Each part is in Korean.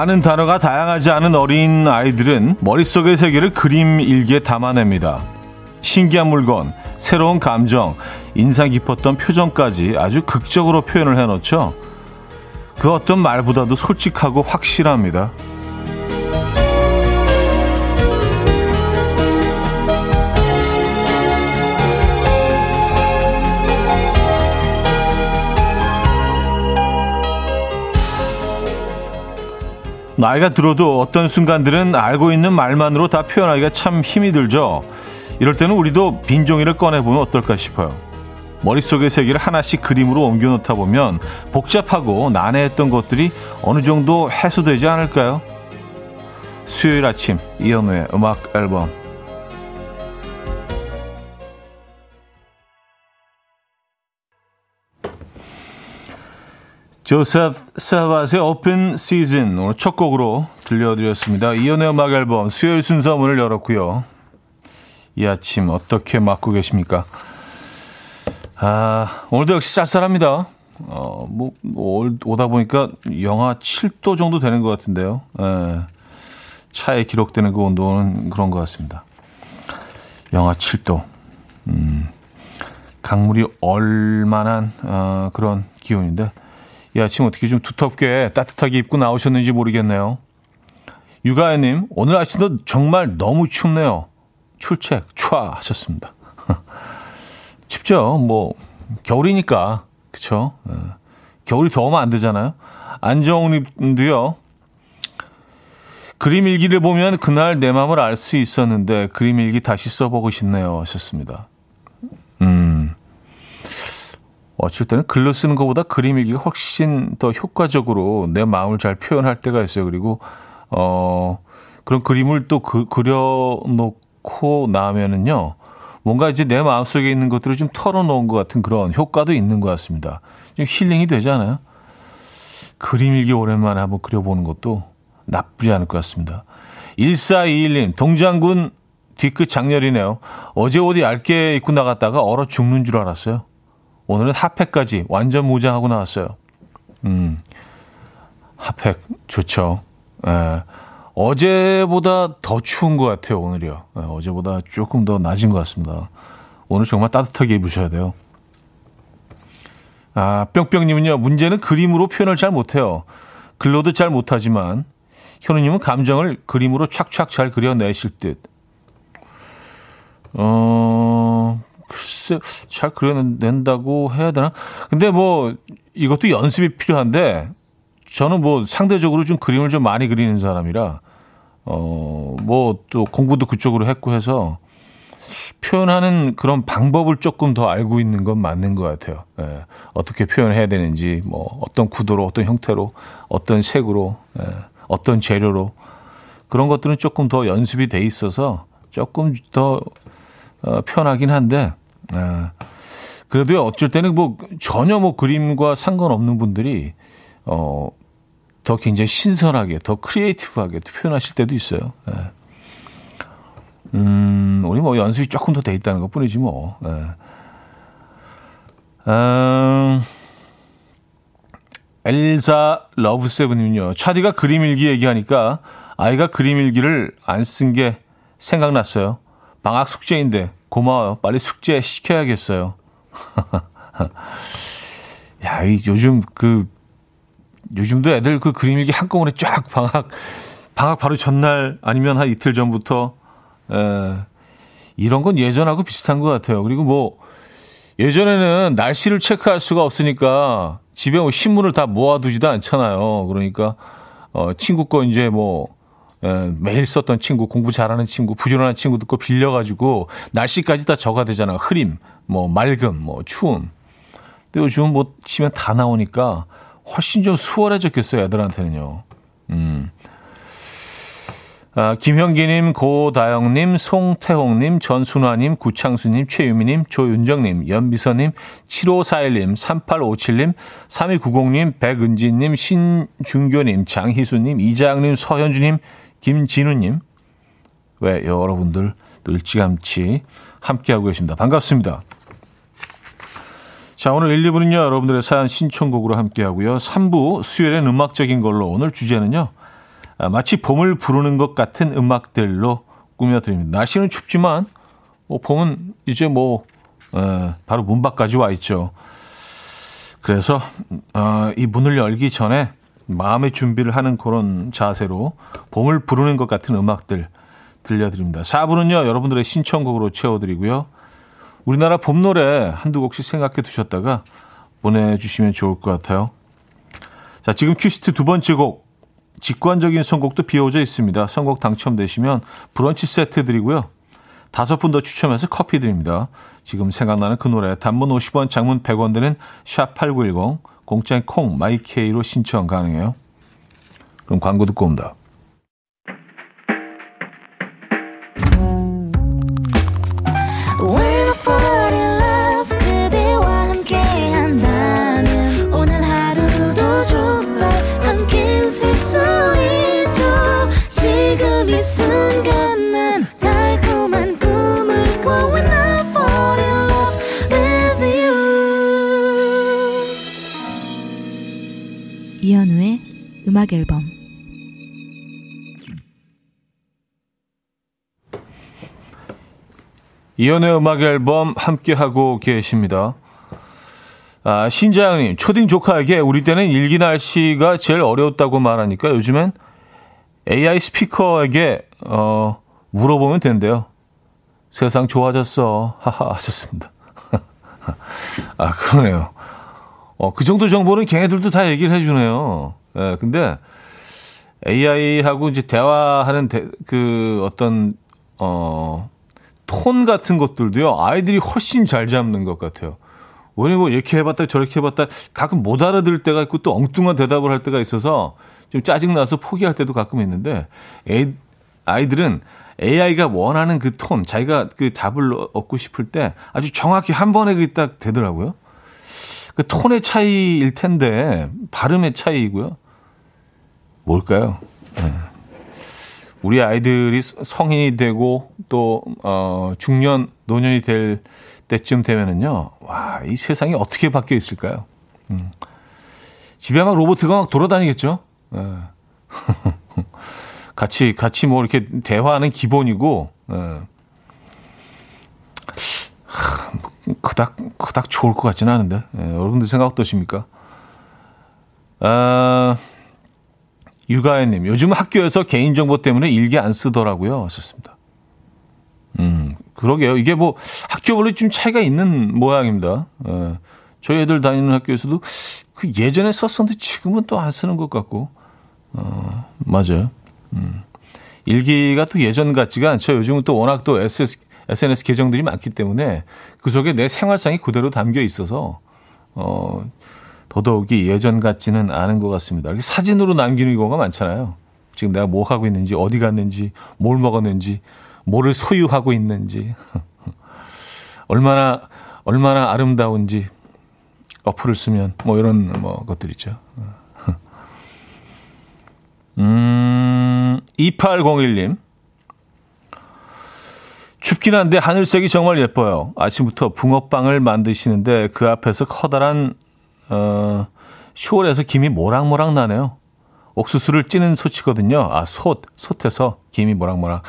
아는 단어가 다양하지 않은 어린 아이들은 머릿속의 세계를 그림 일기에 담아냅니다. 신기한 물건, 새로운 감정, 인상 깊었던 표정까지 아주 극적으로 표현을 해놓죠. 그 어떤 말보다도 솔직하고 확실합니다. 나이가 들어도 어떤 순간들은 알고 있는 말만으로 다 표현하기가 참 힘이 들죠. 이럴 때는 우리도 빈 종이를 꺼내보면 어떨까 싶어요. 머릿속의 세계를 하나씩 그림으로 옮겨놓다 보면 복잡하고 난해했던 것들이 어느 정도 해소되지 않을까요? 수요일 아침 이현우의 음악 앨범 조셉 세바스의 오픈 시즌 오늘 첫 곡으로 들려드렸습니다. 이연의 음악 앨범 수요일 순서 문을 열었고요. 이 아침 어떻게 맞고 계십니까? 아, 오늘도 역시 쌀쌀합니다. 어, 뭐, 뭐 오다 보니까 영하 7도 정도 되는 것 같은데요. 예, 차에 기록되는 그 온도는 그런 것 같습니다. 영하 7도. 음, 강물이 얼만한 어, 그런 기온인데 이 아침 어떻게 좀 두텁게 따뜻하게 입고 나오셨는지 모르겠네요. 유가연님, 오늘 아침도 정말 너무 춥네요. 출첵, 촤 하셨습니다. 춥죠? 뭐, 겨울이니까. 그쵸? 예. 겨울이 더우면 안 되잖아요. 안정님도요. 그림 일기를 보면 그날 내 마음을 알 수 있었는데 그림 일기 다시 써보고 싶네요. 하셨습니다. 음. 어쩔 때는 글로 쓰는 것보다 그림 일기가 훨씬 더 효과적으로 내 마음을 잘 표현할 때가 있어요. 그리고, 어, 그런 그림을 또 그, 그려놓고 나면은요, 뭔가 이제 내 마음 속에 있는 것들을 좀 털어놓은 것 같은 그런 효과도 있는 것 같습니다. 좀 힐링이 되잖아요. 그림 일기 오랜만에 한번 그려보는 것도 나쁘지 않을 것 같습니다. 1421님, 동장군 뒤끝 장렬이네요. 어제 옷이 얇게 입고 나갔다가 얼어 죽는 줄 알았어요. 오늘은 핫팩까지 완전 무장하고 나왔어요. 음, 핫팩 좋죠. 예. 어제보다 더 추운 것 같아요, 오늘이요. 예, 어제보다 조금 더 낮은 것 같습니다. 오늘 정말 따뜻하게 입으셔야 돼요. 아, 뿅뿅님은요, 문제는 그림으로 표현을 잘 못해요. 글로도 잘 못하지만, 현우님은 감정을 그림으로 촥촥 잘 그려내실 듯. 어, 글쎄, 잘 그려낸다고 해야 되나? 근데 뭐, 이것도 연습이 필요한데, 저는 뭐 상대적으로 좀 그림을 좀 많이 그리는 사람이라, 어, 뭐 또 공부도 그쪽으로 했고 해서, 표현하는 그런 방법을 조금 더 알고 있는 건 맞는 것 같아요. 예, 어떻게 표현해야 되는지, 뭐, 어떤 구도로, 어떤 형태로, 어떤 색으로, 예, 어떤 재료로. 그런 것들은 조금 더 연습이 돼 있어서 조금 더 어, 편하긴 한데, 아, 그래도 어쩔 때는 뭐 전혀 뭐 그림과 상관없는 분들이 어, 더 굉장히 신선하게, 더 크리에이티브하게 표현하실 때도 있어요. 예. 음, 우리 뭐 연습이 조금 더 돼 있다는 것 뿐이지 뭐. 예. 음, 엘사 러브세븐님요. 차디가 그림 일기 얘기하니까 아이가 그림 일기를 안 쓴 게 생각났어요. 방학 숙제인데 고마워요. 빨리 숙제 시켜야겠어요. 야, 이 요즘 그 요즘도 애들 그 그림 일기 한꺼번에 쫙 방학 방학 바로 전날 아니면 한 이틀 전부터 에, 이런 건 예전하고 비슷한 것 같아요. 그리고 뭐 예전에는 날씨를 체크할 수가 없으니까 집에 뭐 신문을 다 모아두지도 않잖아요. 그러니까 어 친구 거 이제 뭐 예, 매일 썼던 친구, 공부 잘하는 친구, 부지런한 친구들 거 빌려가지고 날씨까지 다 적어야 되잖아. 흐림, 뭐 맑음, 뭐 추움. 근데 요즘 뭐 치면 다 나오니까 훨씬 좀 수월해졌겠어요, 애들한테는요. 음. 아, 김현기님, 고다영님, 송태홍님, 전순화님, 구창수님, 최유미님, 조윤정님, 연비서님, 7541님, 3857님, 3290님, 백은지님, 신준교님, 장희수님, 이장님, 서현주님, 김진우님, 왜 여러분들 또 일찌감치 함께하고 계십니다. 반갑습니다. 자, 오늘 1, 2부는요, 여러분들의 사연 신청곡으로 함께하고요. 3부 수요일엔 음악적인 걸로 오늘 주제는요, 아, 마치 봄을 부르는 것 같은 음악들로 꾸며드립니다. 날씨는 춥지만 뭐 봄은 이제 뭐 에, 바로 문 밖까지 와 있죠. 그래서 어, 이 문을 열기 전에 마음의 준비를 하는 그런 자세로 봄을 부르는 것 같은 음악들 들려드립니다. 4부는요, 여러분들의 신청곡으로 채워드리고요. 우리나라 봄 노래 한두 곡씩 생각해 두셨다가 보내주시면 좋을 것 같아요. 자, 지금 큐시트 두 번째 곡, 직관적인 선곡도 비워져 있습니다. 선곡 당첨되시면 브런치 세트 드리고요. 다섯 분 더 추첨해서 커피 드립니다. 지금 생각나는 그 노래 단문 50원, 장문 100원 드는 샵8910 공짜인 콩 마이케이로 신청 가능해요. 그럼 광고 듣고 옵니다. 음악 앨범 이연의 음악 앨범 함께 하고 계십니다. 아, 신자영님, 초딩 조카에게 우리 때는 일기 날씨가 제일 어려웠다고 말하니까 요즘엔 AI 스피커에게 어, 물어보면 된대요. 세상 좋아졌어. 하하 하셨습니다. 아, 그러네요. 어, 그 정도 정보는 걔네들도 다 얘기를 해주네요. 예, 근데 AI하고 이제 대화하는 대, 그 어떤 어, 톤 같은 것들도요, 아이들이 훨씬 잘 잡는 것 같아요. 왜냐면 뭐 이렇게 해봤다 저렇게 해봤다 가끔 못 알아들을 때가 있고 또 엉뚱한 대답을 할 때가 있어서 좀 짜증나서 포기할 때도 가끔 있는데 애, 아이들은 AI가 원하는 그 톤, 자기가 그 답을 얻고 싶을 때 아주 정확히 한 번에 그딱 되더라고요. 그 톤의 차이일 텐데 발음의 차이이고요. 뭘까요? 네. 우리 아이들이 성인이 되고 또 어, 중년 노년이 될 때쯤 되면은요, 와, 이 세상이 어떻게 바뀌어 있을까요? 음. 집에 막 로봇가 막 돌아다니겠죠? 네. 같이, 같이 뭐 이렇게 대화하는 기본이고, 네. 그닥, 그닥 좋을 것 같지는 않은데. 네, 여러분들 생각 어떠십니까? 아, 유가연님, 요즘 학교에서 개인정보 때문에 일기 안 쓰더라고요. 하셨습니다. 음, 그러게요. 이게 뭐 학교별로 좀 차이가 있는 모양입니다. 예. 저희 애들 다니는 학교에서도 그 예전에 썼었는데 지금은 또 안 쓰는 것 같고, 어, 맞아요. 음. 일기가 또 예전 같지가 않죠. 요즘은 또 워낙 또 SS, SNS 계정들이 많기 때문에 그 속에 내 생활상이 그대로 담겨 있어서, 어, 더더욱이 예전 같지는 않은 것 같습니다. 이렇게 사진으로 남기는 경우가 많잖아요. 지금 내가 뭐 하고 있는지, 어디 갔는지, 뭘 먹었는지, 뭐를 소유하고 있는지, 얼마나, 얼마나 아름다운지, 어플을 쓰면, 뭐 이런 뭐 것들 있죠. 음, 2801님. 춥긴 한데 하늘색이 정말 예뻐요. 아침부터 붕어빵을 만드시는데 그 앞에서 커다란 어, 쇼울에서 김이 모락모락 나네요. 옥수수를 찌는 소치거든요. 아, 솥, 솥에서 김이 모락모락.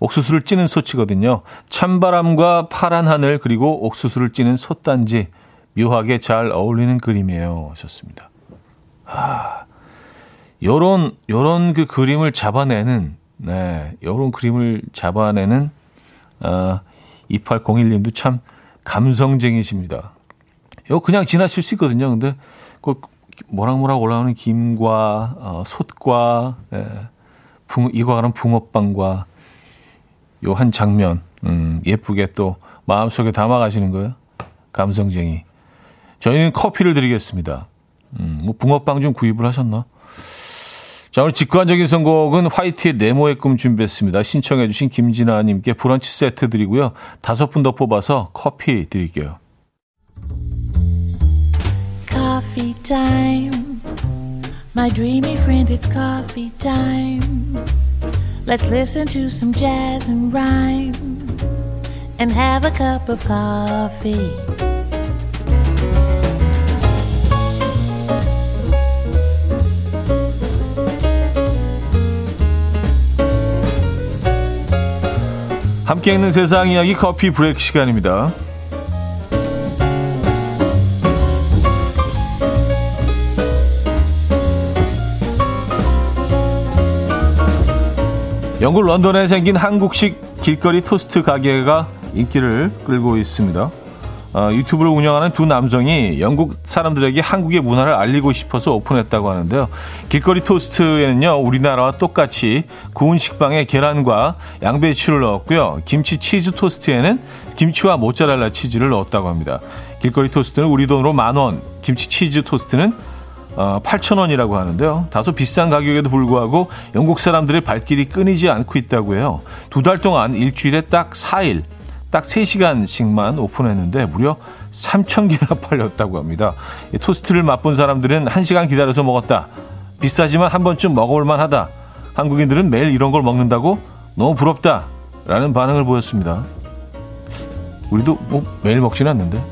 옥수수를 찌는 소치거든요. 찬바람과 파란 하늘 그리고 옥수수를 찌는 솥단지 묘하게 잘 어울리는 그림이에요. 하셨습니다. 아, 요런 요런 그 그림을 잡아내는 네, 요런 그림을 잡아내는 아, 2801님도 참 감성쟁이십니다. 이거 그냥 지나칠 수 있거든요. 근데 그 모락모락 올라오는 김과 어, 솥과 예, 붕, 익어가는 붕어빵과 요 한 장면 음, 예쁘게 또 마음속에 담아가시는 거예요. 감성쟁이. 저희는 커피를 드리겠습니다. 음, 뭐 붕어빵 좀 구입을 하셨나? 자, 오늘 직관적인 선곡은 화이트의 네모의 꿈 준비했습니다. 신청해주신 김진아님께 브런치 세트 드리고요. 다섯 분 더 뽑아서 커피 드릴게요. coffee time. My dreamy friend, it's coffee time. Let's listen to some jazz and rhyme and have a cup of coffee. 함께 있는 세상 이야기 커피 브레이크 시간입니다. 영국 런던에 생긴 한국식 길거리 토스트 가게가 인기를 끌고 있습니다. 어, 유튜브를 운영하는 두 남성이 영국 사람들에게 한국의 문화를 알리고 싶어서 오픈했다고 하는데요. 길거리 토스트에는요, 우리나라와 똑같이 구운 식빵에 계란과 양배추를 넣었고요. 김치 치즈 토스트에는 김치와 모짜렐라 치즈를 넣었다고 합니다. 길거리 토스트는 우리 돈으로 만 원, 김치 치즈 토스트는 어, 8,000원이라고 하는데요. 다소 비싼 가격에도 불구하고 영국 사람들의 발길이 끊이지 않고 있다고 해요. 두 달 동안 일주일에 딱 4일, 딱 3시간씩만 오픈했는데 무려 3,000개나 팔렸다고 합니다. 토스트를 맛본 사람들은 1시간 기다려서 먹었다. 비싸지만 한 번쯤 먹어볼 만 하다. 한국인들은 매일 이런 걸 먹는다고? 너무 부럽다. 라는 반응을 보였습니다. 우리도 뭐 매일 먹지는 않는데.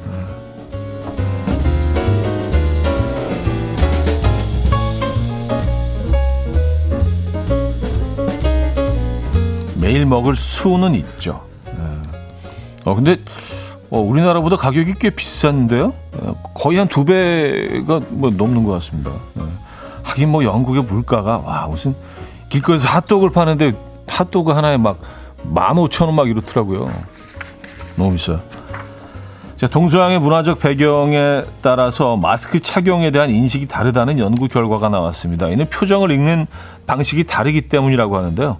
매일 먹을 수는 있죠. 어, 근데 어, 우리나라보다 가격이 꽤 비싼데요? 어, 거의 한 두 배가 뭐 넘는 것 같습니다. 예. 하긴 뭐 영국의 물가가 와 무슨 길거리에서 핫도그를 파는데 핫도그 하나에 막 15,000원 막 이렇더라고요. 너무 비싸요. 자, 동서양의 문화적 배경에 따라서 마스크 착용에 대한 인식이 다르다는 연구 결과가 나왔습니다. 이는 표정을 읽는 방식이 다르기 때문이라고 하는데요.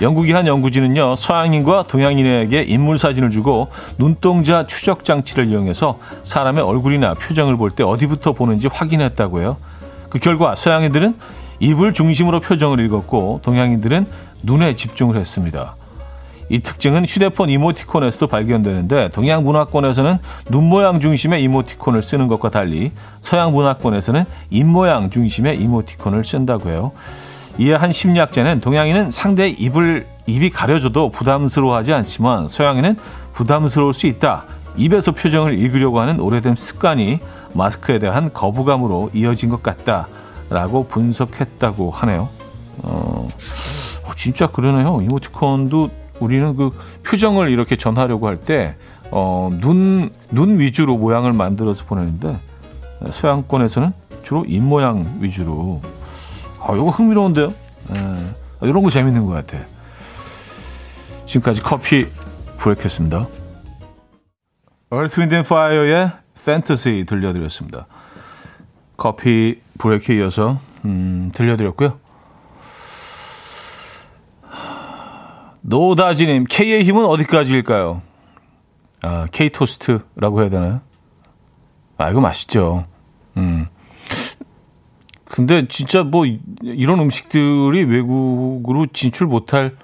영국의 한 연구진은요, 서양인과 동양인에게 인물 사진을 주고 눈동자 추적 장치를 이용해서 사람의 얼굴이나 표정을 볼 때 어디부터 보는지 확인했다고 해요. 그 결과 서양인들은 입을 중심으로 표정을 읽었고 동양인들은 눈에 집중을 했습니다. 이 특징은 휴대폰 이모티콘에서도 발견되는데 동양 문화권에서는 눈 모양 중심의 이모티콘을 쓰는 것과 달리 서양 문화권에서는 입 모양 중심의 이모티콘을 쓴다고 해요. 이에 한 심리학자는 동양인은 상대의 입을 입이 가려져도 부담스러워하지 않지만 서양인은 부담스러울 수 있다. 입에서 표정을 읽으려고 하는 오래된 습관이 마스크에 대한 거부감으로 이어진 것 같다라고 분석했다고 하네요. 어, 어, 진짜 그러네요. 이모티콘도 우리는 그 표정을 이렇게 전하려고 할 때, 어, 눈, 눈 위주로 모양을 만들어서 보내는데, 서양권에서는 주로 입 모양 위주로 아, 이거 흥미로운데요? 예, 이런 거 재밌는 것 같아. 지금까지 커피 브레이크였습니다. Earth, Wind and Fire의 Fantasy 들려드렸습니다. 커피 브레이크에 이어서 음, 들려드렸고요. 노다지님, K의 힘은 어디까지일까요? 아, K 토스트라고 해야 되나요? 아, 이거 맛있죠. 음. 근데 진짜 뭐 이런 음식들이 외국으로 진출 못할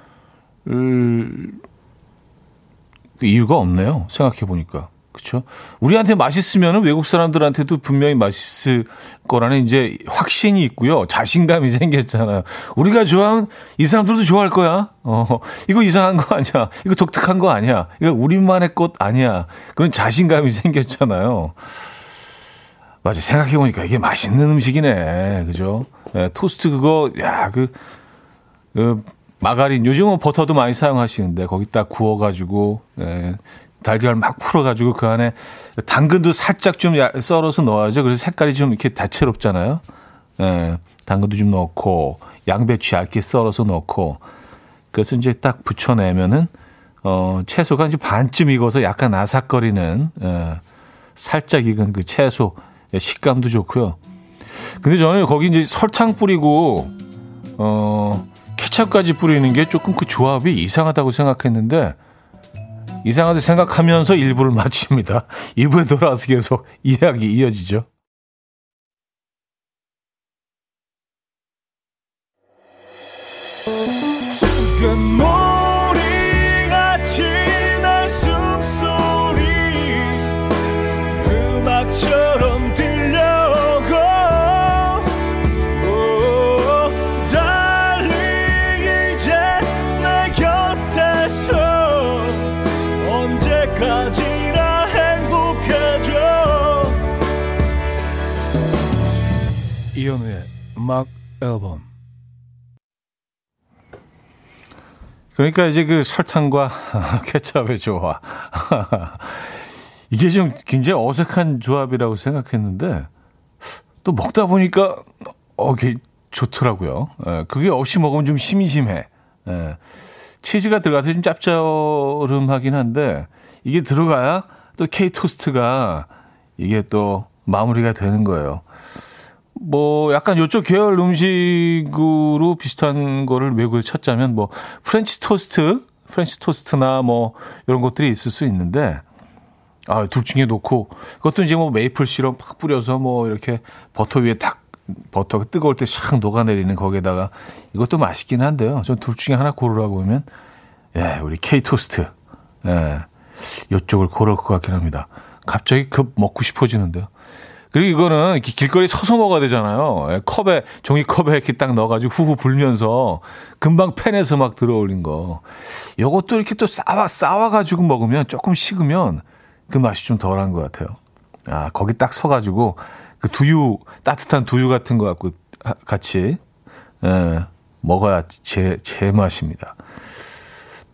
그 이유가 없네요. 생각해 보니까. 그렇죠? 우리한테 맛있으면 외국 사람들한테도 분명히 맛있을 거라는 이제 확신이 있고요. 자신감이 생겼잖아요. 우리가 좋아하면 이 사람들도 좋아할 거야. 어, 이거 이상한 거 아니야. 이거 독특한 거 아니야. 이거 우리만의 꽃 아니야. 그런 자신감이 생겼잖아요. 맞아. 생각해보니까 이게 맛있는 음식이네. 그죠? 네, 토스트 그거, 야, 그, 그, 마가린, 요즘은 버터도 많이 사용하시는데, 거기다 구워가지고, 네, 달걀 막 풀어가지고 그 안에 당근도 살짝 좀 썰어서 넣어야죠. 그래서 색깔이 좀 이렇게 다채롭잖아요. 네, 당근도 좀 넣고, 양배추 얇게 썰어서 넣고, 그래서 이제 딱 붙여내면은, 어, 채소가 이제 반쯤 익어서 약간 아삭거리는, 예, 살짝 익은 그 채소, 예, 식감도 좋고요. 근데 저는 거기 이제 설탕 뿌리고 어 케찹까지 뿌리는 게 조금 그 조합이 이상하다고 생각했는데 이상하다 생각하면서 일부를 마칩니다. 2부에 돌아와서 계속 이야기 이어지죠. 음악 앨범 그러니까 이제 그 설탕과 케찹의 조화. 이게 좀 굉장히 어색한 조합이라고 생각했는데 또 먹다 보니까 어, 게 좋더라고요. 예, 그게 없이 먹으면 좀 심심해. 예. 치즈가 들어가서 좀 짭조름하긴 한데 이게 들어가야 또 케이 토스트가 이게 또 마무리가 되는 거예요. 뭐 약간 요쪽 계열 음식으로 비슷한 거를 외국에 찾자면 뭐 프렌치 토스트, 프렌치 토스트나 뭐 이런 것들이 있을 수 있는데 아, 둘 중에 놓고 그것도 이제 뭐 메이플 시럽 팍 뿌려서 뭐 이렇게 버터 위에 딱 버터가 뜨거울 때 샥 녹아내리는 거기에다가 이것도 맛있긴 한데요. 전 둘 중에 하나 고르라고 하면 예, 우리 K 토스트. 예. 이쪽을 고를 것 같긴 합니다. 갑자기 급 먹고 싶어지는데요. 그리고 이거는 길거리 서서 먹어야 되잖아요. 예, 컵에, 종이컵에 이렇게 딱 넣어가지고 후후 불면서 금방 팬에서 막 들어올린 거. 요것도 이렇게 또 싸와, 싸와가지고 먹으면 조금 식으면 그 맛이 좀 덜한 것 같아요. 아, 거기 딱 서가지고 그 두유, 따뜻한 두유 같은 거 갖고 같이, 예, 먹어야 제, 제 맛입니다.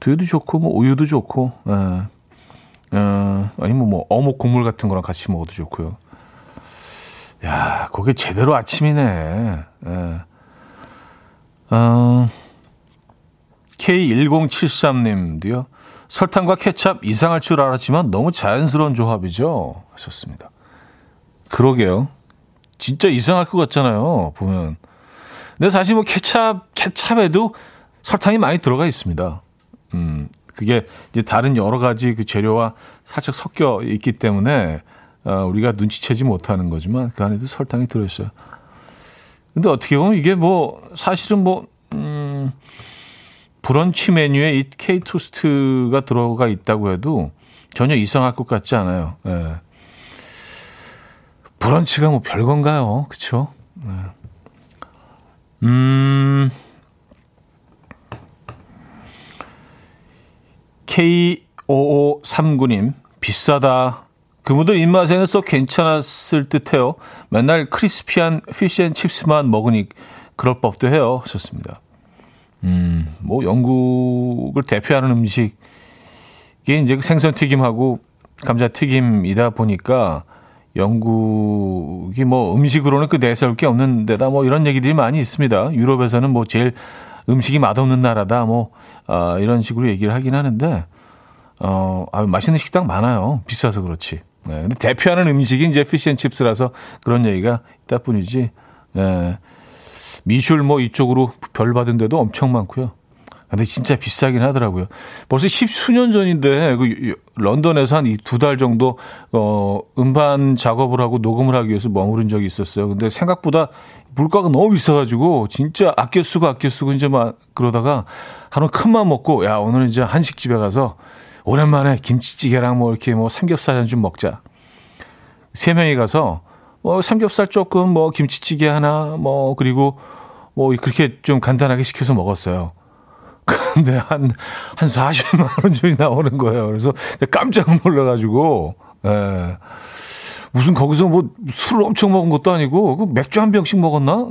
두유도 좋고, 뭐, 우유도 좋고, 예. 어, 아니면 뭐 어묵 국물 같은 거랑 같이 먹어도 좋고요. 야, 그게 제대로 아침이네. 예. 어, K1073님도요. 설탕과 케찹 이상할 줄 알았지만 너무 자연스러운 조합이죠. 하셨습니다. 그러게요. 진짜 이상할 것 같잖아요. 보면. 근데 사실 뭐 케찹, 케찹에도 설탕이 많이 들어가 있습니다. 음, 그게 이제 다른 여러 가지 그 재료와 살짝 섞여 있기 때문에 어, 우리가 눈치채지 못하는 거지만 그 안에도 설탕이 들어있어요. 근데 어떻게 보면 이게 뭐 사실은 뭐 음, 브런치 메뉴에 이 케이 토스트가 들어가 있다고 해도 전혀 이상할 것 같지 않아요. 예. 브런치가 뭐 별건가요? 그쵸? 네. 음, K5539님, 비싸다. 그분들 입맛에는 썩 괜찮았을 듯 해요. 맨날 크리스피한 피쉬앤칩스만 먹으니 그럴 법도 해요. 하셨습니다. 음, 뭐, 영국을 대표하는 음식이 이제 그 생선 튀김하고 감자 튀김이다 보니까 영국이 뭐 음식으로는 그 내세울 게 없는 데다 뭐 이런 얘기들이 많이 있습니다. 유럽에서는 뭐 제일 음식이 맛없는 나라다 뭐 아, 이런 식으로 얘기를 하긴 하는데 어, 아, 맛있는 식당 많아요. 비싸서 그렇지. 네, 대표하는 음식이 이제 피시앤칩스라서 그런 얘기가 있다 뿐이지. 네, 미술 뭐 이쪽으로 별 받은 데도 엄청 많고요. 근데 진짜 비싸긴 하더라고요. 벌써 십수년 전인데 그 런던에서 한 두 달 정도 어 음반 작업을 하고 녹음을 하기 위해서 머무른 적이 있었어요. 근데 생각보다 물가가 너무 비싸가지고 진짜 아껴 쓰고 아껴 쓰고 이제 막 그러다가 하루 큰맘 먹고 야 오늘 이제 한식집에 가서 오랜만에 김치찌개랑 뭐 이렇게 뭐 삼겹살 좀 먹자. 세 명이 가서 뭐 삼겹살 조금 뭐 김치찌개 하나 뭐 그리고 뭐 그렇게 좀 간단하게 시켜서 먹었어요. 근데 한, 한 40만 원 정도 나오는 거예요. 그래서 깜짝 놀라가지고, 예. 무슨 거기서 뭐 술을 엄청 먹은 것도 아니고, 그 맥주 한 병씩 먹었나?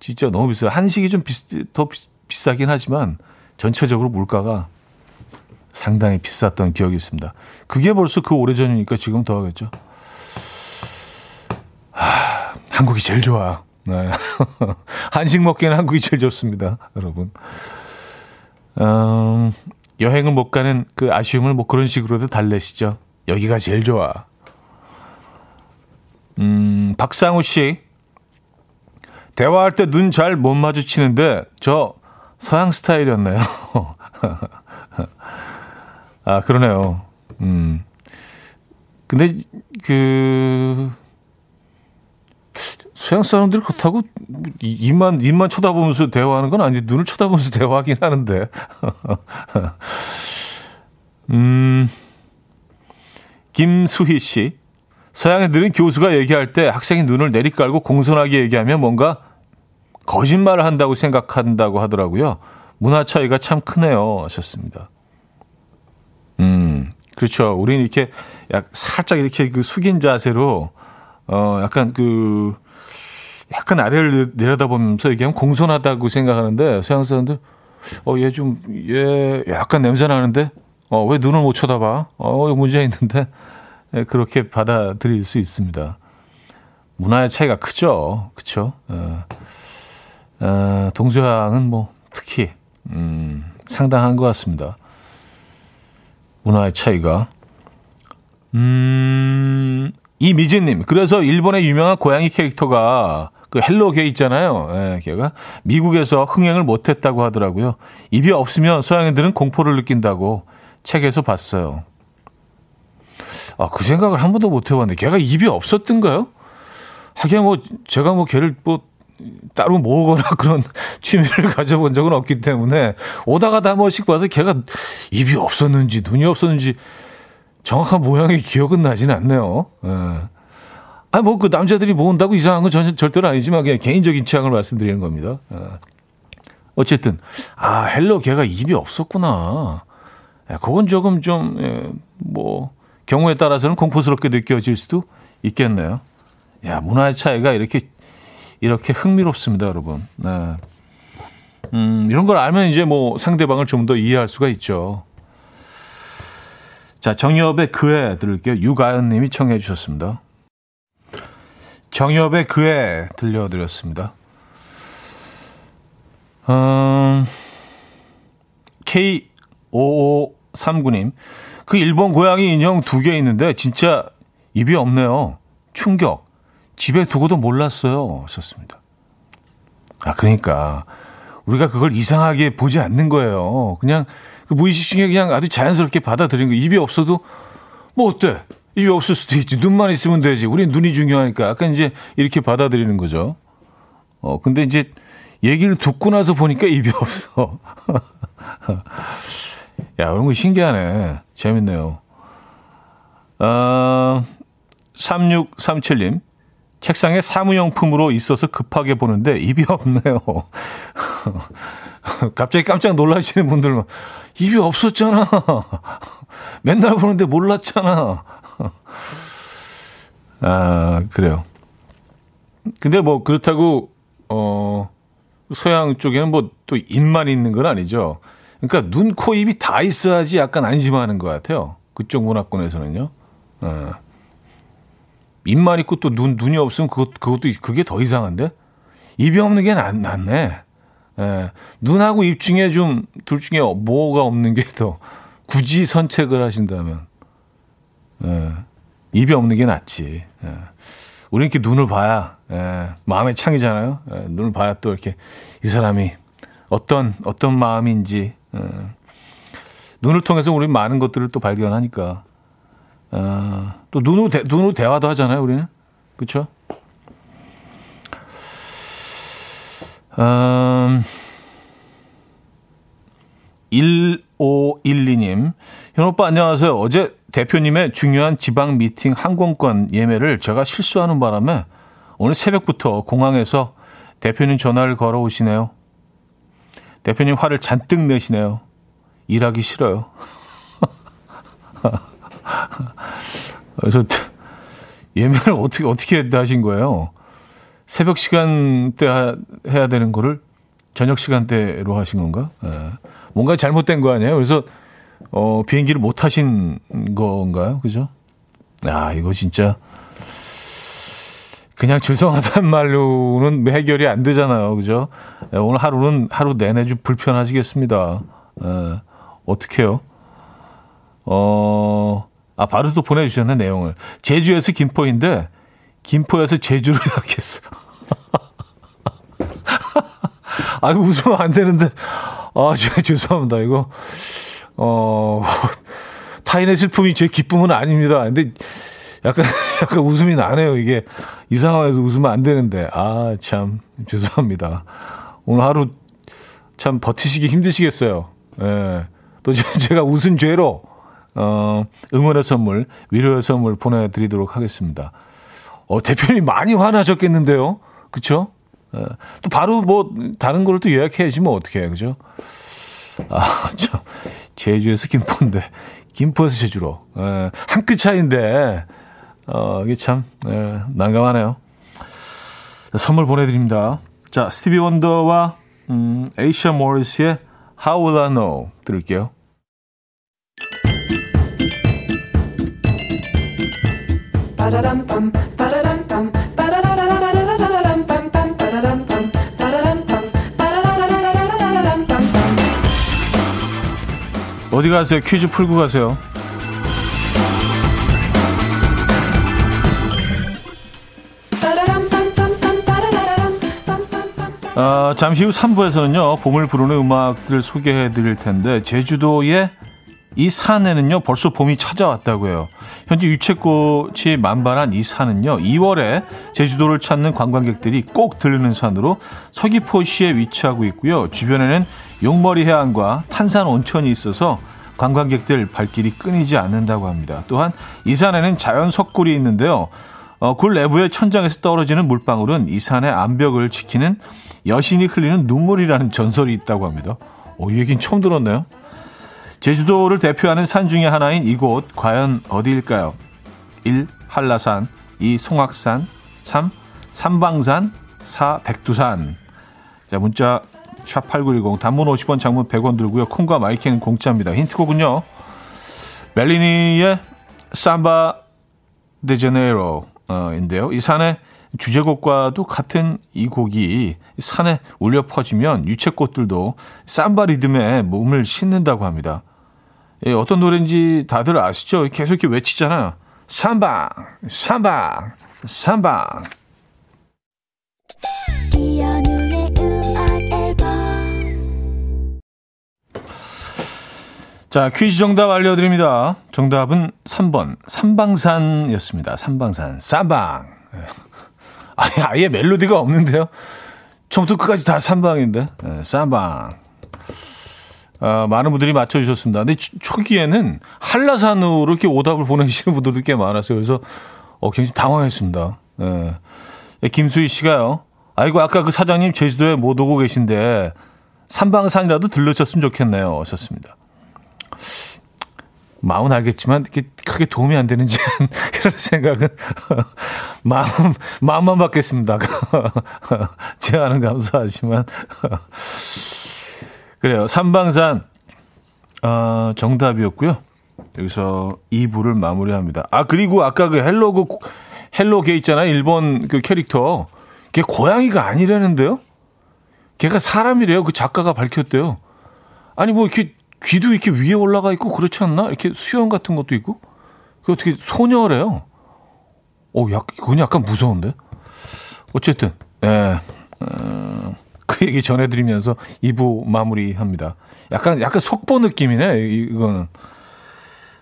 진짜 너무 비싸요. 한식이 좀 비싸, 더 비, 싸긴 하지만, 전체적으로 물가가 상당히 비쌌던 기억이 있습니다. 그게 벌써 그 오래전이니까 지금 더 하겠죠. 하, 한국이 제일 좋아. 네. 한식 먹기에는 한국이 제일 좋습니다. 여러분. 음, 여행을 못 가는 그 아쉬움을 뭐 그런 식으로도 달래시죠. 여기가 제일 좋아. 음, 박상우 씨. 대화할 때 눈 잘 못 마주치는데 저 서양 스타일이었나요? 아, 그러네요. 음. 근데 그 서양 사람들이 그렇다고 입만 입만 쳐다보면서 대화하는 건 아닌데 눈을 쳐다보면서 대화하긴 하는데. 음. 김수희 씨. 서양 애들은 교수가 얘기할 때 학생이 눈을 내리깔고 공손하게 얘기하면 뭔가 거짓말을 한다고 생각한다고 하더라고요. 문화 차이가 참 크네요. 하셨습니다. 음, 그렇죠. 우리는 이렇게 약 살짝 이렇게 그 숙인 자세로 어 약간 그 약간 아래를 내려다보면서 얘기하면 공손하다고 생각하는데 서양 사람들 어, 얘 좀, 얘 약간 냄새 나는데? 어, 왜 눈을 못 쳐다봐? 어, 문제 있는데? 예, 그렇게 받아들일 수 있습니다. 문화의 차이가 크죠. 그쵸? 어, 어, 동서양은 뭐, 특히, 음, 상당한 것 같습니다. 문화의 차이가. 음, 이미진님. 그래서 일본의 유명한 고양이 캐릭터가 그 hello 걔 있잖아요. 예, 걔가 미국에서 흥행을 못했다고 하더라고요. 입이 없으면 서양인들은 공포를 느낀다고 책에서 봤어요. 아, 그 생각을 한 번도 못 해봤는데 걔가 입이 없었던가요? 하긴 뭐 제가 뭐 걔를 뭐 따로 모으거나 그런 취미를 가져본 적은 없기 때문에 오다 가다 한 번씩 봐서 걔가 입이 없었는지 눈이 없었는지 정확한 모양의 기억은 나지는 않네요. 예. 아, 뭐, 그 남자들이 모은다고 이상한 건 전, 절대로 아니지만 그냥 개인적인 취향을 말씀드리는 겁니다. 어. 어쨌든, 아, hello 걔가 입이 없었구나. 야, 그건 조금 좀, 예, 뭐, 경우에 따라서는 공포스럽게 느껴질 수도 있겠네요. 야, 문화의 차이가 이렇게, 이렇게 흥미롭습니다, 여러분. 네. 음, 이런 걸 알면 이제 뭐 상대방을 좀 더 이해할 수가 있죠. 자, 정엽의 그애 들을게요. 유가연 님이 청해 주셨습니다. 정엽의 그애 들려드렸습니다. 음, K5539님. 그 일본 고양이 인형 두 개 있는데 진짜 입이 없네요. 충격. 집에 두고도 몰랐어요. 썼습니다. 아, 그러니까. 우리가 그걸 이상하게 보지 않는 거예요. 그냥 그 무의식 중에 그냥 아주 자연스럽게 받아들이는 거. 입이 없어도 뭐 어때? 입이 없을 수도 있지. 눈만 있으면 되지. 우린 눈이 중요하니까. 약간 이제 이렇게 받아들이는 거죠. 어, 근데 이제 얘기를 듣고 나서 보니까 입이 없어. 야, 그런 거 신기하네. 재밌네요. 어, 3637님. 책상에 사무용품으로 있어서 급하게 보는데 입이 없네요. 갑자기 깜짝 놀라시는 분들은 입이 없었잖아. 맨날 보는데 몰랐잖아. 아, 그래요. 근데 뭐 그렇다고 어 서양 쪽에는 뭐 또 입만 있는 건 아니죠. 그러니까 눈, 코, 입이 다 있어야지 약간 안심하는 것 같아요. 그쪽 문화권에서는요. 어. 입만 있고 또 눈, 눈이 없으면 그것, 그것도, 그게 더 이상한데? 입이 없는 게 낫, 낫네. 예. 눈하고 입 중에 좀, 둘 중에 뭐가 없는 게 더, 굳이 선택을 하신다면. 예. 입이 없는 게 낫지. 예. 우리 이렇게 눈을 봐야 예. 마음의 창이잖아요. 예. 눈을 봐야 또 이렇게 이 사람이 어떤 어떤 마음인지 예. 눈을 통해서 우리 많은 것들을 또 발견하니까 어, 또 눈으로 대, 눈으로 대화도 하잖아요. 우리는 그렇죠? 음, 1512님. 현 오빠 안녕하세요. 어제 대표님의 중요한 지방 미팅 항공권 예매를 제가 실수하는 바람에 오늘 새벽부터 공항에서 대표님 전화를 걸어 오시네요. 대표님 화를 잔뜩 내시네요. 일하기 싫어요. 그래서 예매를 어떻게 어떻게 하신 거예요? 새벽 시간대 해야 되는 거를 저녁 시간대로 하신 건가? 네. 뭔가 잘못된 거 아니에요? 그래서 어, 비행기를 못 타신 건가요? 그죠? 아, 이거 진짜 그냥 죄송하다는 말로는 해결이 안 되잖아요. 그죠? 네, 오늘 하루는 하루 내내 좀 불편하시겠습니다. 에, 어떡해요? 어, 아, 바로 또 보내주셨네, 내용을. 제주에서 김포인데, 김포에서 제주로 예약했어. 아이고, 웃으면 안 되는데. 아, 제가 죄송합니다. 이거, 어, 타인의 슬픔이 제 기쁨은 아닙니다. 근데 약간, 약간 웃음이 나네요. 이게 이 상황에서 웃으면 안 되는데. 아, 참, 죄송합니다. 오늘 하루 참 버티시기 힘드시겠어요. 예. 또 제가 웃은 죄로, 어, 응원의 선물, 위로의 선물 보내드리도록 하겠습니다. 어, 대표님 많이 화나셨겠는데요? 그쵸? 예. 또 바로 뭐, 다른 걸 또 예약해야지 뭐 어떻게 해, 그죠? 아, 참. 제주에서 김포인데, 김포에서 제주로. 예, 한끗 차이인데, 어, 이게 참, 예, 난감하네요. 선물 보내드립니다. 자, 스티비 원더와, 음, 에이샤 모리스의 How Will I Know 들을게요. 어디 가세요? 퀴즈 풀고 가세요. 어, 잠시 후 3부에서는요, 봄을 부르는 음악들을 소개해 드릴 텐데, 제주도의 이 산에는요, 벌써 봄이 찾아왔다고요. 현재 유채꽃이 만발한 이 산은요, 2월에 제주도를 찾는 관광객들이 꼭 들르는 산으로 서귀포시에 위치하고 있고요. 주변에는 용머리 해안과 탄산 온천이 있어서 관광객들 발길이 끊이지 않는다고 합니다. 또한 이 산에는 자연 석굴이 있는데요. 어, 굴 내부의 천장에서 떨어지는 물방울은 이 산의 암벽을 지키는 여신이 흘리는 눈물이라는 전설이 있다고 합니다. 오, 이 얘기는 처음 들었네요. 제주도를 대표하는 산 중의 하나인 이곳 과연 어디일까요? 1. 한라산 2. 송악산 3. 삼방산 4. 백두산 자 문자 샵8910 단문 50원 장문 100원 들고요. 콩과 마이킹은 공짜입니다. 힌트곡은요. 멜리니의 삼바 데제네로인데요. 이 산의 주제곡과도 같은 이 곡이 산에 울려 퍼지면 유채꽃들도 삼바 리듬에 몸을 싣는다고 합니다. 예, 어떤 노래인지 다들 아시죠? 계속 이렇게 외치잖아요. 삼방, 삼방, 삼방. 자, 퀴즈 정답 알려드립니다. 정답은 3번, 삼방산이었습니다. 삼방산, 삼방. 아예, 아예 멜로디가 없는데요. 처음부터 끝까지 다 삼방인데. 네, 삼방. 어, 많은 분들이 맞춰주셨습니다. 근데 초기에는 한라산으로 이렇게 오답을 보내주시는 분들도 꽤 많았어요. 그래서 어, 굉장히 당황했습니다. 예. 네, 김수희 씨가요. 아이고, 아까 그 사장님 제주도에 못 오고 계신데, 산방산이라도 들르셨으면 좋겠네요. 하셨습니다. 마음은 알겠지만 이게 크게 도움이 안 되는지 그런 생각은 마음 마음만 받겠습니다. 제안은 감사하지만 그래요. 산방산 어, 정답이었고요. 여기서 2부를 마무리합니다. 아 그리고 아까 그 hello 그 hello 걔 있잖아요. 일본 그 캐릭터. 걔 고양이가 아니라는데요. 걔가 사람이래요. 그 작가가 밝혔대요. 아니 뭐 이렇게 귀도 이렇게 위에 올라가 있고 그렇지 않나? 이렇게 수염 같은 것도 있고. 그 어떻게 소녀래요? 오, 약, 그건 약간 무서운데? 어쨌든, 예, 어, 그 얘기 전해드리면서 2부 마무리합니다. 약간, 약간 속보 느낌이네, 이거는.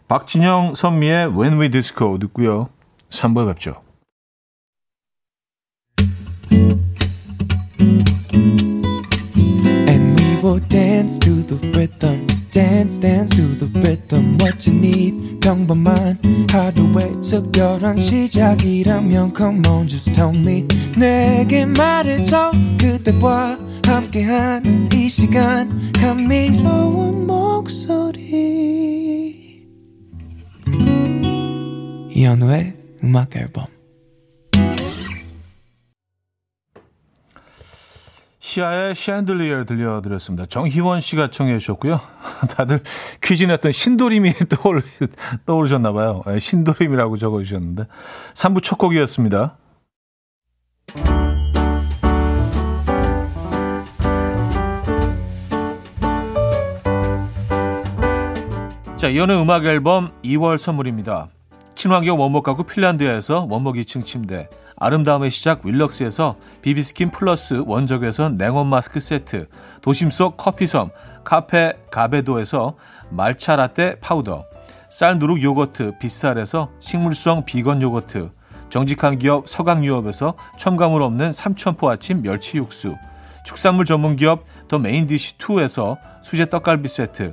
박진영 선미의 When We Disco 듣고요. 3부에 뵙죠. Dance dance to the rhythm what you need 평범한 하루의 특별한 시작이라면 come on just tell me 내게 말해줘 그대와 함께한 이 시간 감미로운 목소리 이현우의 음악 앨범 시아의 샌들리어 들려드렸습니다. 정희원 씨가 청해 주셨고요. 다들 퀴즈 냈던 신도림이 떠오르, 떠오르셨나 봐요. 네, 신도림이라고 적어주셨는데 3부 첫 곡이었습니다. 자, 이현우의 음악 앨범 2월 선물입니다. 친환경 원목 가구 핀란드에서 원목 2층 침대, 아름다움의 시작 윌럭스에서 비비스킨 플러스 원적외선 냉온 마스크 세트, 도심 속 커피섬 카페 가베도에서 말차 라떼 파우더, 쌀 누룩 요거트 빗살에서 식물성 비건 요거트, 정직한 기업 서강유업에서 첨가물 없는 삼천포 아침 멸치 육수, 축산물 전문 기업 더 메인디시 2에서 수제 떡갈비 세트,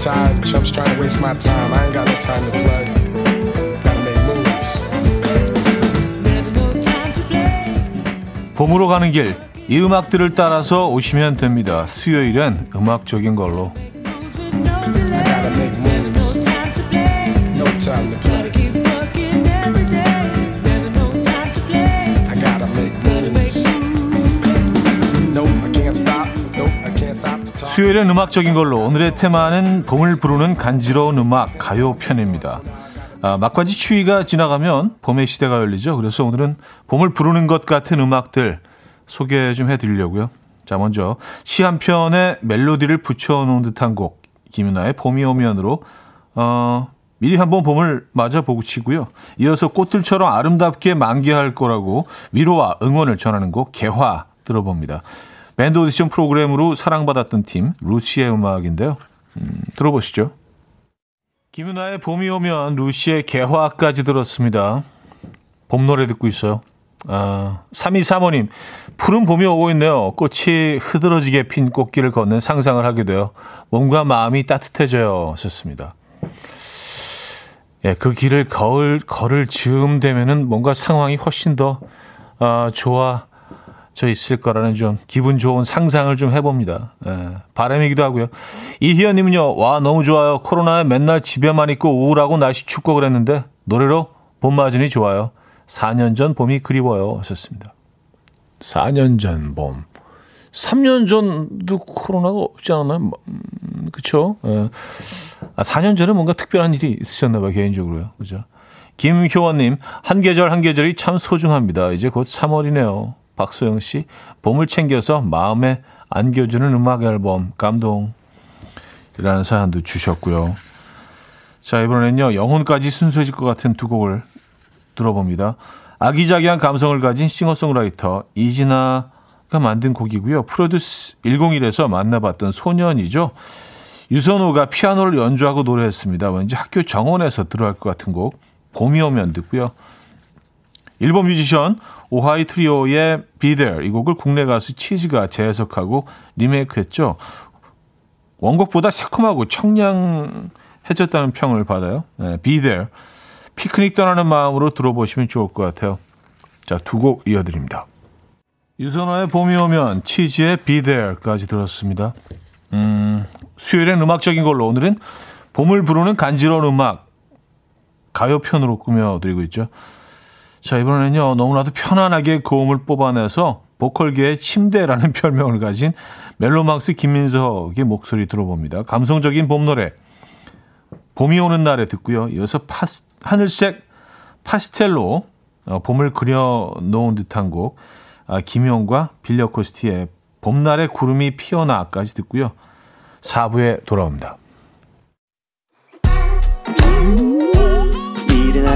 Tired chumps trying to waste my time. I ain't got no time to play. Gotta make moves. 봄으로 가는 길, 이 음악들을 따라서 오시면 됩니다. 수요일엔 음악적인 걸로. 수요일엔 음악적인 걸로 오늘의 테마는 봄을 부르는 간지러운 음악 가요 편입니다. 아, 막바지 추위가 지나가면 봄의 시대가 열리죠. 그래서 오늘은 봄을 부르는 것 같은 음악들 소개 좀 해드리려고요. 자, 먼저 시 한 편에 멜로디를 붙여놓은 듯한 곡 김윤아의 봄이 오면으로 어, 미리 한번 봄을 맞아보고 치고요. 이어서 꽃들처럼 아름답게 만개할 거라고 위로와 응원을 전하는 곡 개화 들어봅니다. 밴드 오디션 프로그램으로 사랑받았던 팀 루시의 음악인데요. 음, 들어보시죠. 김윤아의 봄이 오면 루시의 개화까지 들었습니다. 봄 노래 듣고 있어요. 아, 3235님, 푸른 봄이 오고 있네요. 꽃이 흐드러지게 핀 꽃길을 걷는 상상을 하게 돼요. 몸과 마음이 따뜻해져요. 하셨습니다. 예, 그 길을 걸을, 걸을 즈음 되면은 뭔가 상황이 훨씬 더, 아, 좋아 져 있을 거라는 좀 기분 좋은 상상을 좀 해봅니다. 예, 바람이기도 하고요. 이희연님은요, 와, 너무 좋아요. 코로나에 맨날 집에만 있고 우울하고 날씨 춥고 그랬는데, 노래로 봄 맞으니 좋아요. 4년 전 봄이 그리워요. 하셨습니다. 4년 전 봄. 3년 전도 코로나가 없지 않았나요? 뭐, 음, 그쵸? 예. 아, 4년 전에 뭔가 특별한 일이 있으셨나봐요, 개인적으로요. 그죠? 김효원님, 한 계절 한 계절이 참 소중합니다. 이제 곧 3월이네요. 박소영 씨, 봄을 챙겨서 마음에 안겨주는 음악 앨범, 감동. 이라는 사연도 주셨고요. 자, 이번에는요, 영혼까지 순수해질 것 같은 두 곡을 들어봅니다. 아기자기한 감성을 가진 싱어송라이터 이진아가 만든 곡이고요. 프로듀스 101에서 만나봤던 소년이죠. 유선호가 피아노를 연주하고 노래했습니다. 왠지 학교 정원에서 들어갈 것 같은 곡 봄이 오면 듣고요. 일본 뮤지션 오하시 트리오의 There 이 곡을 국내 가수 치즈가 재해석하고 리메이크했죠. 원곡보다 새콤하고 청량해졌다는 평을 받아요. 네, Be There 피크닉 떠나는 마음으로 들어보시면 좋을 것 같아요. 자, 두 곡 이어드립니다. 유선화의 봄이 오면 치즈의 There까지 들었습니다. 음, 수요일엔 음악적인 걸로 오늘은 봄을 부르는 간지러운 음악 가요편으로 꾸며드리고 있죠. 자, 이번에는요, 너무나도 편안하게 고음을 뽑아내서 보컬계의 침대라는 별명을 가진 멜로망스 김민석의 목소리 들어봅니다. 감성적인 봄 노래. 봄이 오는 날에 듣고요. 이어서 파스, 하늘색 파스텔로 어, 봄을 그려 놓은 듯한 곡 아, 김용과 빌려 코스티의 봄날의 구름이 피어나까지 듣고요. 4부에 돌아옵니다.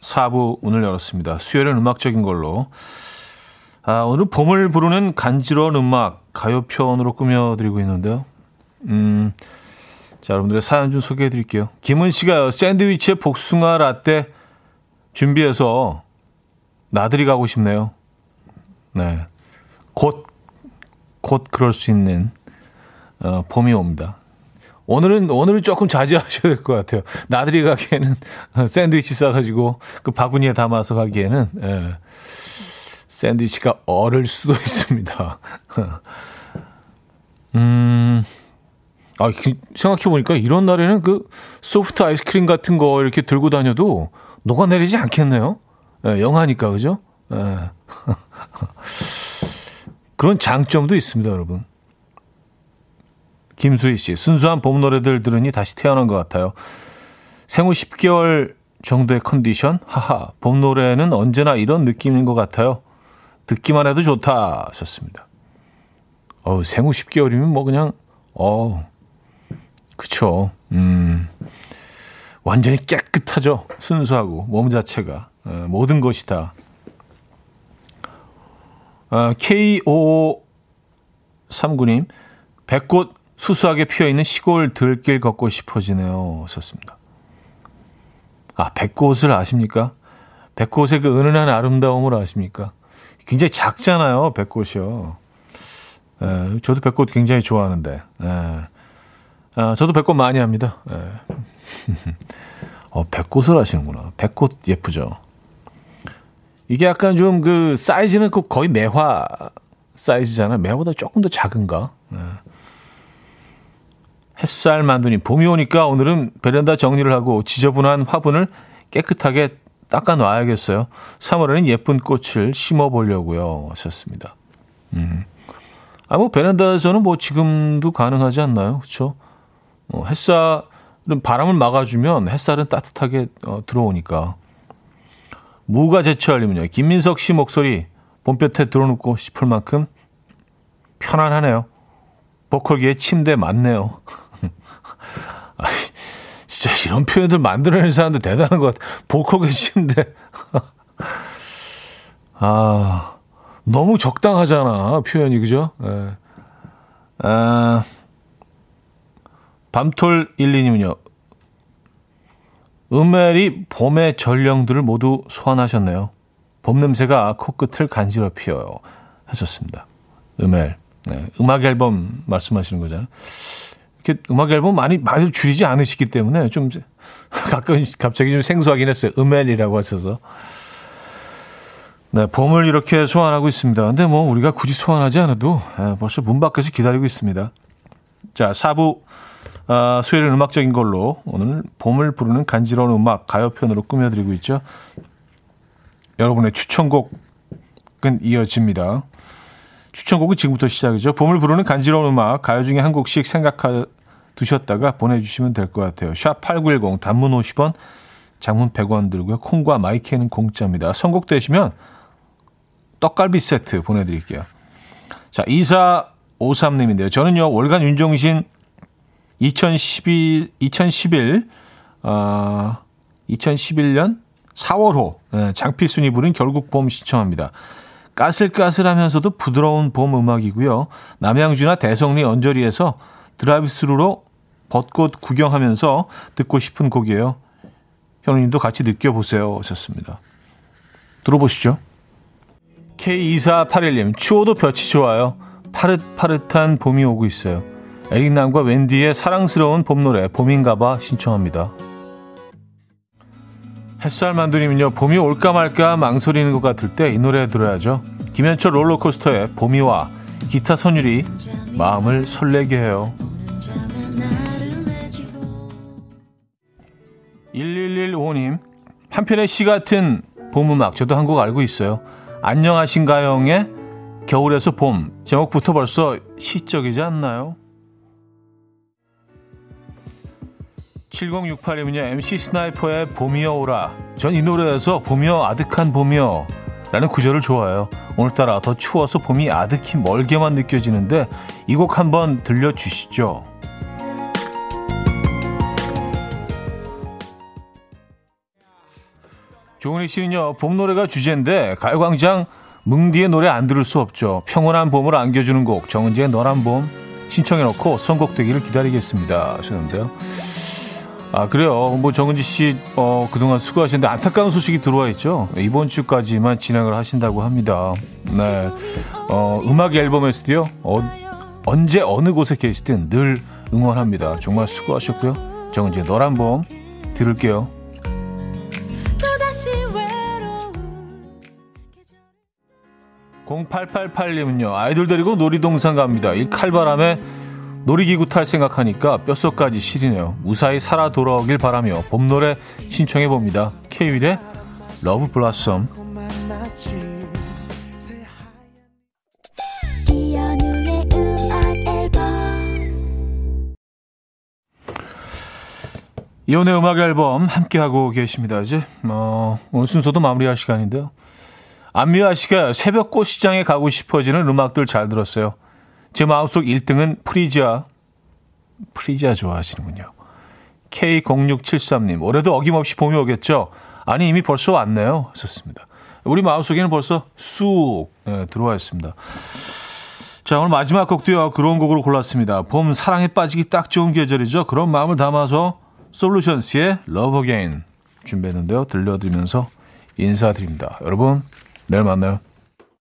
4부 오늘 열었습니다. 수요일은 음악적인 걸로 아, 오늘 봄을 부르는 간지러운 음악 가요편으로 꾸며드리고 있는데요. 음, 자, 여러분들의 사연 좀 소개해 드릴게요. 김은 씨가 샌드위치에 복숭아 라떼 준비해서 나들이 가고 싶네요. 네. 곧, 곧 그럴 수 있는, 어, 봄이 옵니다. 오늘은, 오늘은 조금 자제하셔야 될 것 같아요. 나들이 가기에는 샌드위치 싸가지고 그 바구니에 담아서 가기에는, 예. 샌드위치가 얼을 수도 있습니다. 음, 아, 생각해 보니까 이런 날에는 그 소프트 아이스크림 같은 거 이렇게 들고 다녀도 녹아내리지 않겠네요? 예, 영하니까, 그죠? 예. 그런 장점도 있습니다, 여러분. 김수희 씨, 순수한 봄 노래들 들으니 다시 태어난 것 같아요. 생후 10개월 정도의 컨디션? 하하, 봄 노래는 언제나 이런 느낌인 것 같아요. 듣기만 해도 좋다 하셨습니다. 어우, 생후 10개월이면 뭐 그냥, 어 그쵸. 음, 완전히 깨끗하죠. 순수하고, 몸 자체가. 어, 모든 것이 다. 어, K5539님, 백꽃 수수하게 피어있는 시골 들길 걷고 싶어지네요. 썼습니다. 아, 백꽃을 아십니까? 백꽃의 그 은은한 아름다움을 아십니까? 굉장히 작잖아요, 백꽃이요. 에, 예, 저도 백꽃 굉장히 좋아하는데. 에. 예. 아, 저도 백꽃 많이 합니다. 에. 예. 어, 백꽃을 하시는구나. 백꽃 예쁘죠. 이게 약간 좀 그 사이즈는 그 거의 매화 사이즈잖아요. 매화보다 조금 더 작은가? 에. 햇살 만두니 봄이 오니까 오늘은 베란다 정리를 하고 지저분한 화분을 깨끗하게 닦아 놔야겠어요. 3월에는 예쁜 꽃을 심어 보려고요. 하셨습니다. 음. 아, 뭐, 베란다에서는 뭐 지금도 가능하지 않나요? 그쵸? 어, 햇살은 바람을 막아주면 햇살은 따뜻하게 어, 들어오니까. 무가 제철이면요. 김민석 씨 목소리 봄볕에 들어놓고 싶을 만큼 편안하네요. 보컬기에 침대 맞네요. 진짜 이런 표현들 만들어내는 사람들 대단한 것 같아. 보컬 계시는데. 아, 너무 적당하잖아. 표현이, 그죠? 예. 아, 밤톨 1, 2님은요. 음멜이 봄의 전령들을 모두 소환하셨네요. 봄 냄새가 코끝을 간지럽혀요. 하셨습니다. 음멜. 네, 음악 앨범 말씀하시는 거잖아요. 이렇게 음악 앨범 많이 많이 줄이지 않으시기 때문에 좀 가끔 갑자기 좀 생소하긴 했어요. 음엘이라고 하셔서. 네, 봄을 이렇게 소환하고 있습니다. 근데 뭐 우리가 굳이 소환하지 않아도 예, 벌써 문 밖에서 기다리고 있습니다. 자, 4부 아, 수요일은 음악적인 걸로 오늘 봄을 부르는 간지러운 음악 가요편으로 꾸며드리고 있죠. 여러분의 추천곡은 이어집니다. 추천곡은 지금부터 시작이죠. 봄을 부르는 간지러운 음악 가요 중에 한 곡씩 생각하 두셨다가 보내주시면 될 것 같아요. 샵 8910 단문 50원 장문 100원 들고요. 콩과 마이크는 공짜입니다. 선곡되시면 떡갈비 세트 보내드릴게요. 자, 2453님인데요. 저는요, 월간 윤종신 2011, 2011, 어, 2011년 4월호 네, 장필순이 부른 결국 봄 시청합니다. 까슬까슬하면서도 부드러운 봄 음악이고요. 남양주나 대성리 언저리에서 드라이브스루로 벚꽃 구경하면서 듣고 싶은 곡이에요. 형님도 같이 느껴보세요. 하셨습니다. 들어보시죠. K2481님, 추워도 볕이 좋아요. 파릇파릇한 봄이 오고 있어요. 에릭남과 웬디의 사랑스러운 봄 노래, 봄인가봐 신청합니다. 햇살 만두님은요, 봄이 올까 말까 망설이는 것 같을 때 이 노래 들어야죠. 김현철 롤러코스터의 봄이 와, 기타 선율이 마음을 설레게 해요. 1115님, 한편의 시 같은 봄음악, 저도 한 곡 알고 있어요. 안녕하신가요의 겨울에서 봄. 제목부터 벌써 시적이지 않나요? 7068님은요, MC 스나이퍼의 봄이여 오라. 전 이 노래에서 봄이여 아득한 봄이여 라는 구절을 좋아해요. 오늘따라 더 추워서 봄이 아득히 멀게만 느껴지는데 이 곡 한번 들려주시죠. 조은희 씨는요, 봄 노래가 주제인데 가요광장 뭉디의 노래 안 들을 수 없죠. 평온한 봄을 안겨주는 곡 정은지의 너란 봄 신청해놓고 선곡되기를 기다리겠습니다 하셨는데요. 아 그래요. 뭐 정은지 씨 어, 그동안 수고하셨는데 안타까운 소식이 들어와 있죠. 이번 주까지만 진행을 하신다고 합니다. 네, 어, 음악 앨범에서도요. 어, 언제 어느 곳에 계시든 늘 응원합니다. 정말 수고하셨고요. 정은지의 너란 봄 들을게요. 0888님은요, 아이들 데리고 놀이동산 갑니다. 이 칼바람에 놀이기구 탈 생각하니까 뼛속까지 시리네요. 무사히 살아 돌아오길 바라며 봄 노래 신청해 봅니다. 케이윌의 Love Blossom. 이현우의 음악 앨범 함께하고 계십니다. 이제, 어, 오늘 순서도 마무리할 시간인데요. 안미아 씨가 새벽 꽃시장에 가고 싶어지는 음악들 잘 들었어요. 제 마음속 1등은 프리지아. 프리지아 좋아하시는군요. K0673님, 올해도 어김없이 봄이 오겠죠? 아니, 이미 벌써 왔네요. 하셨습니다. 우리 마음속에는 벌써 쑥 네, 들어와 있습니다. 자, 오늘 마지막 곡도요. 그런 곡으로 골랐습니다. 봄 사랑에 빠지기 딱 좋은 계절이죠. 그런 마음을 담아서 솔루션스의 Love Again 준비했는데요. 들려드리면서 인사드립니다. 여러분, 내일 만나요.